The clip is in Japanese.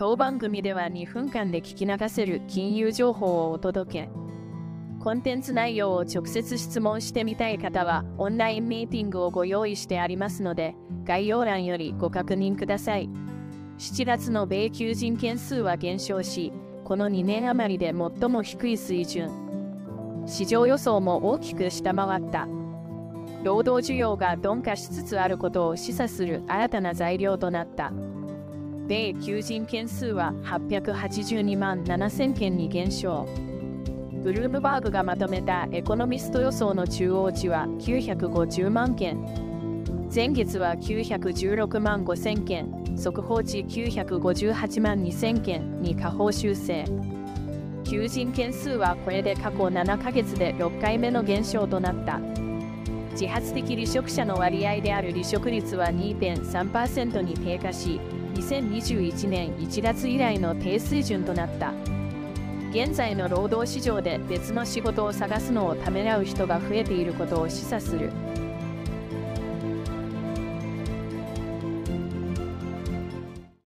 当番組では2分間で聞き流せる金融情報をお届け。コンテンツ内容を直接質問してみたい方は、オンラインミーティングをご用意してありますので、概要欄よりご確認ください。7月の米求人件数は減少し、この2年余りで最も低い水準。市場予想も大きく下回った。労働需要が鈍化しつつあることを示唆する新たな材料となった。米求人件数は882万7000件に減少。ブルームバーグがまとめたエコノミスト予想の中央値は950万件。前月は916万5000件、速報値958万2000件に下方修正。求人件数はこれで過去7ヶ月で6回目の減少となった。自発的離職者の割合である離職率は2.3%に低下し、2021年1月以来の低水準となった。現在の労働市場で別の仕事を探すのをためらう人が増えていることを示唆する。